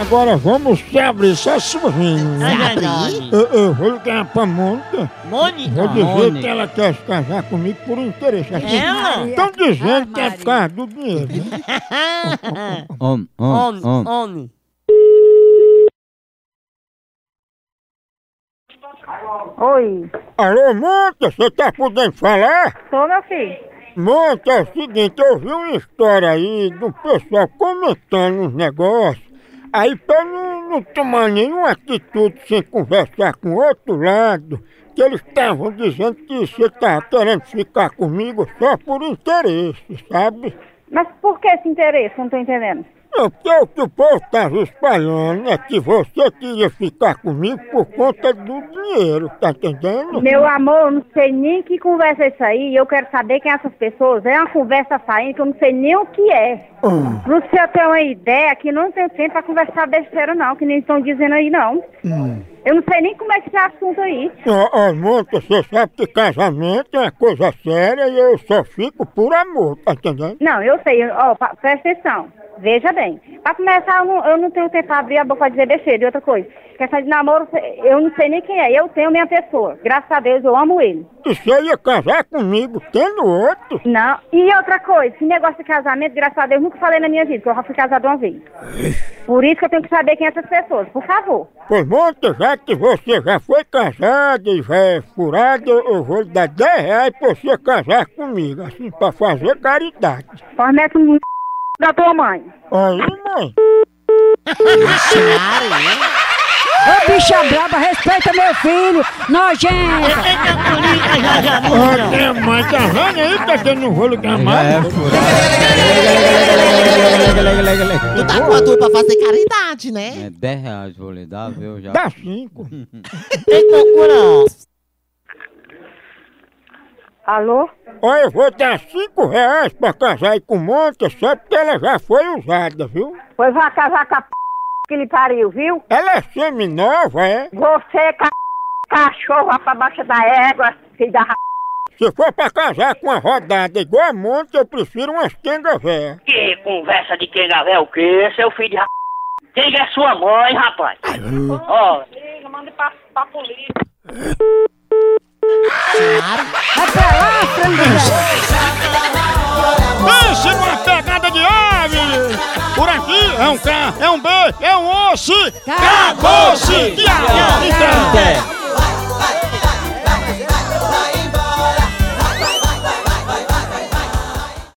Agora vamos se abrir só sorrindo. É verdade. Eu, eu vou ligar pra Mônica. Mônica. Vou dizer Mônica. que ela quer se casar comigo por interesse. Assim, Ela? Estão dizendo que é por causa do dinheiro. né? Homem, homem, Homem, homem. homem. Oi, Alô, Mônica, você tá podendo falar? sou meu filho. Mônica, é o seguinte, eu vi uma história aí do pessoal comentando uns negócios. Aí pra não, não tomar nenhuma atitude sem conversar com o outro lado, que eles estavam dizendo que você tá querendo ficar comigo só por interesse, sabe? Mas por que esse interesse? Não tô entendendo. Não, porque o que o povo estava espalhando é que você queria ficar comigo por conta do dinheiro, tá entendendo? Meu amor, eu não sei nem que conversa é isso aí. Eu quero saber quem é essas pessoas. É uma conversa saindo que eu não sei nem o que é. Hum, Pra você ter uma ideia, que não tenho tempo pra conversar besteira, não, que nem estão dizendo aí, não. hum. Eu não sei nem como é que esse assunto aí. Ó, ó, Mônica, você sabe que casamento é uma coisa séria e eu só fico por amor, tá entendendo? Não, eu sei, ó, pa- presta atenção. Veja bem. Pra começar, eu não, eu não tenho tempo pra abrir a boca pra dizer besteira. E outra coisa, questão de namoro, eu não sei nem quem é. Eu tenho minha pessoa. Graças a Deus, eu amo ele. E você ia casar comigo tendo outro? Não. E outra coisa, esse negócio de casamento, graças a Deus, nunca falei na minha vida, porque eu já fui casada uma vez. Por isso que eu tenho que saber quem é essas pessoas, por favor. Pois, Mônica, já que você já foi casada e já é furada, eu eu vou lhe dar 10 reais pra você casar comigo, assim, pra fazer caridade. Fornece um da tua mãe. Aí, mãe. Ô bicha braba, respeita meu filho, já. tem a mãe, tá vendo aí? Tá que vou ligar Já mais. é. Tu tá com a tua pra fazer caridade, né? É 10 reais, vou lhe dar, viu? Já. Dá cinco. Tem procura. Alô? Olha, eu vou dar cinco reais pra casar aí com Mônica, só porque ela já foi usada, viu? Pois vai casar com a p... que ele pariu, viu? Ela é seminova, é? Você, ca... cachorro, vai pra baixo da égua, filho da ra... Se for pra casar com uma rodada igual a Mônica, eu prefiro umas quenga véia. Que conversa de quem é o quê, seu filho de ra... Quem é sua mãe, rapaz? Ó, Manda pra, pra polícia. Vai pra lá, frango! Pense numa pegada de ave! Por aqui é um K, é um B, é um osso! Acabou-se! Então.